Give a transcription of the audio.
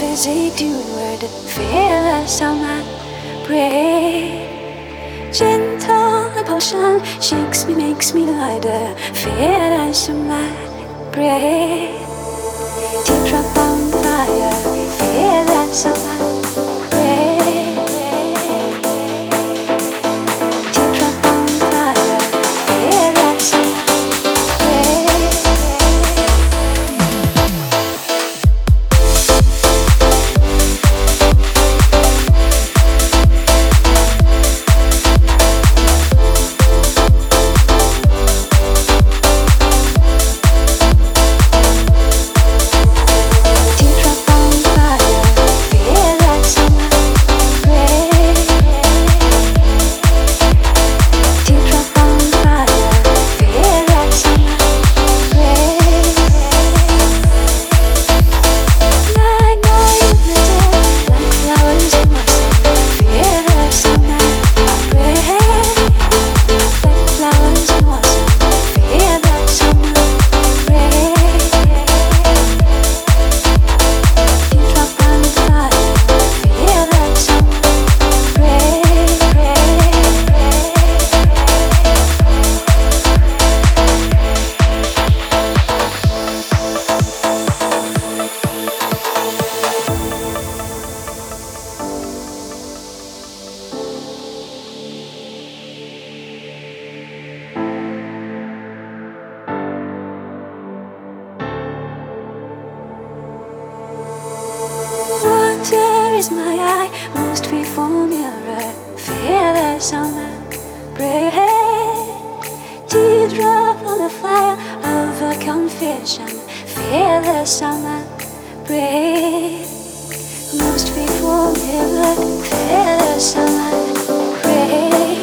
is a dual word. Fearless summer break. Gentle potion shakes me, makes me lighter. Fearless summer break. Teardrop on fire. Fearless summer. Is my eye, most mirror, fearless summer breath. Teardrop on the fire of a confession, fearless summer breath. Most faithful mirror, fearless summer breath.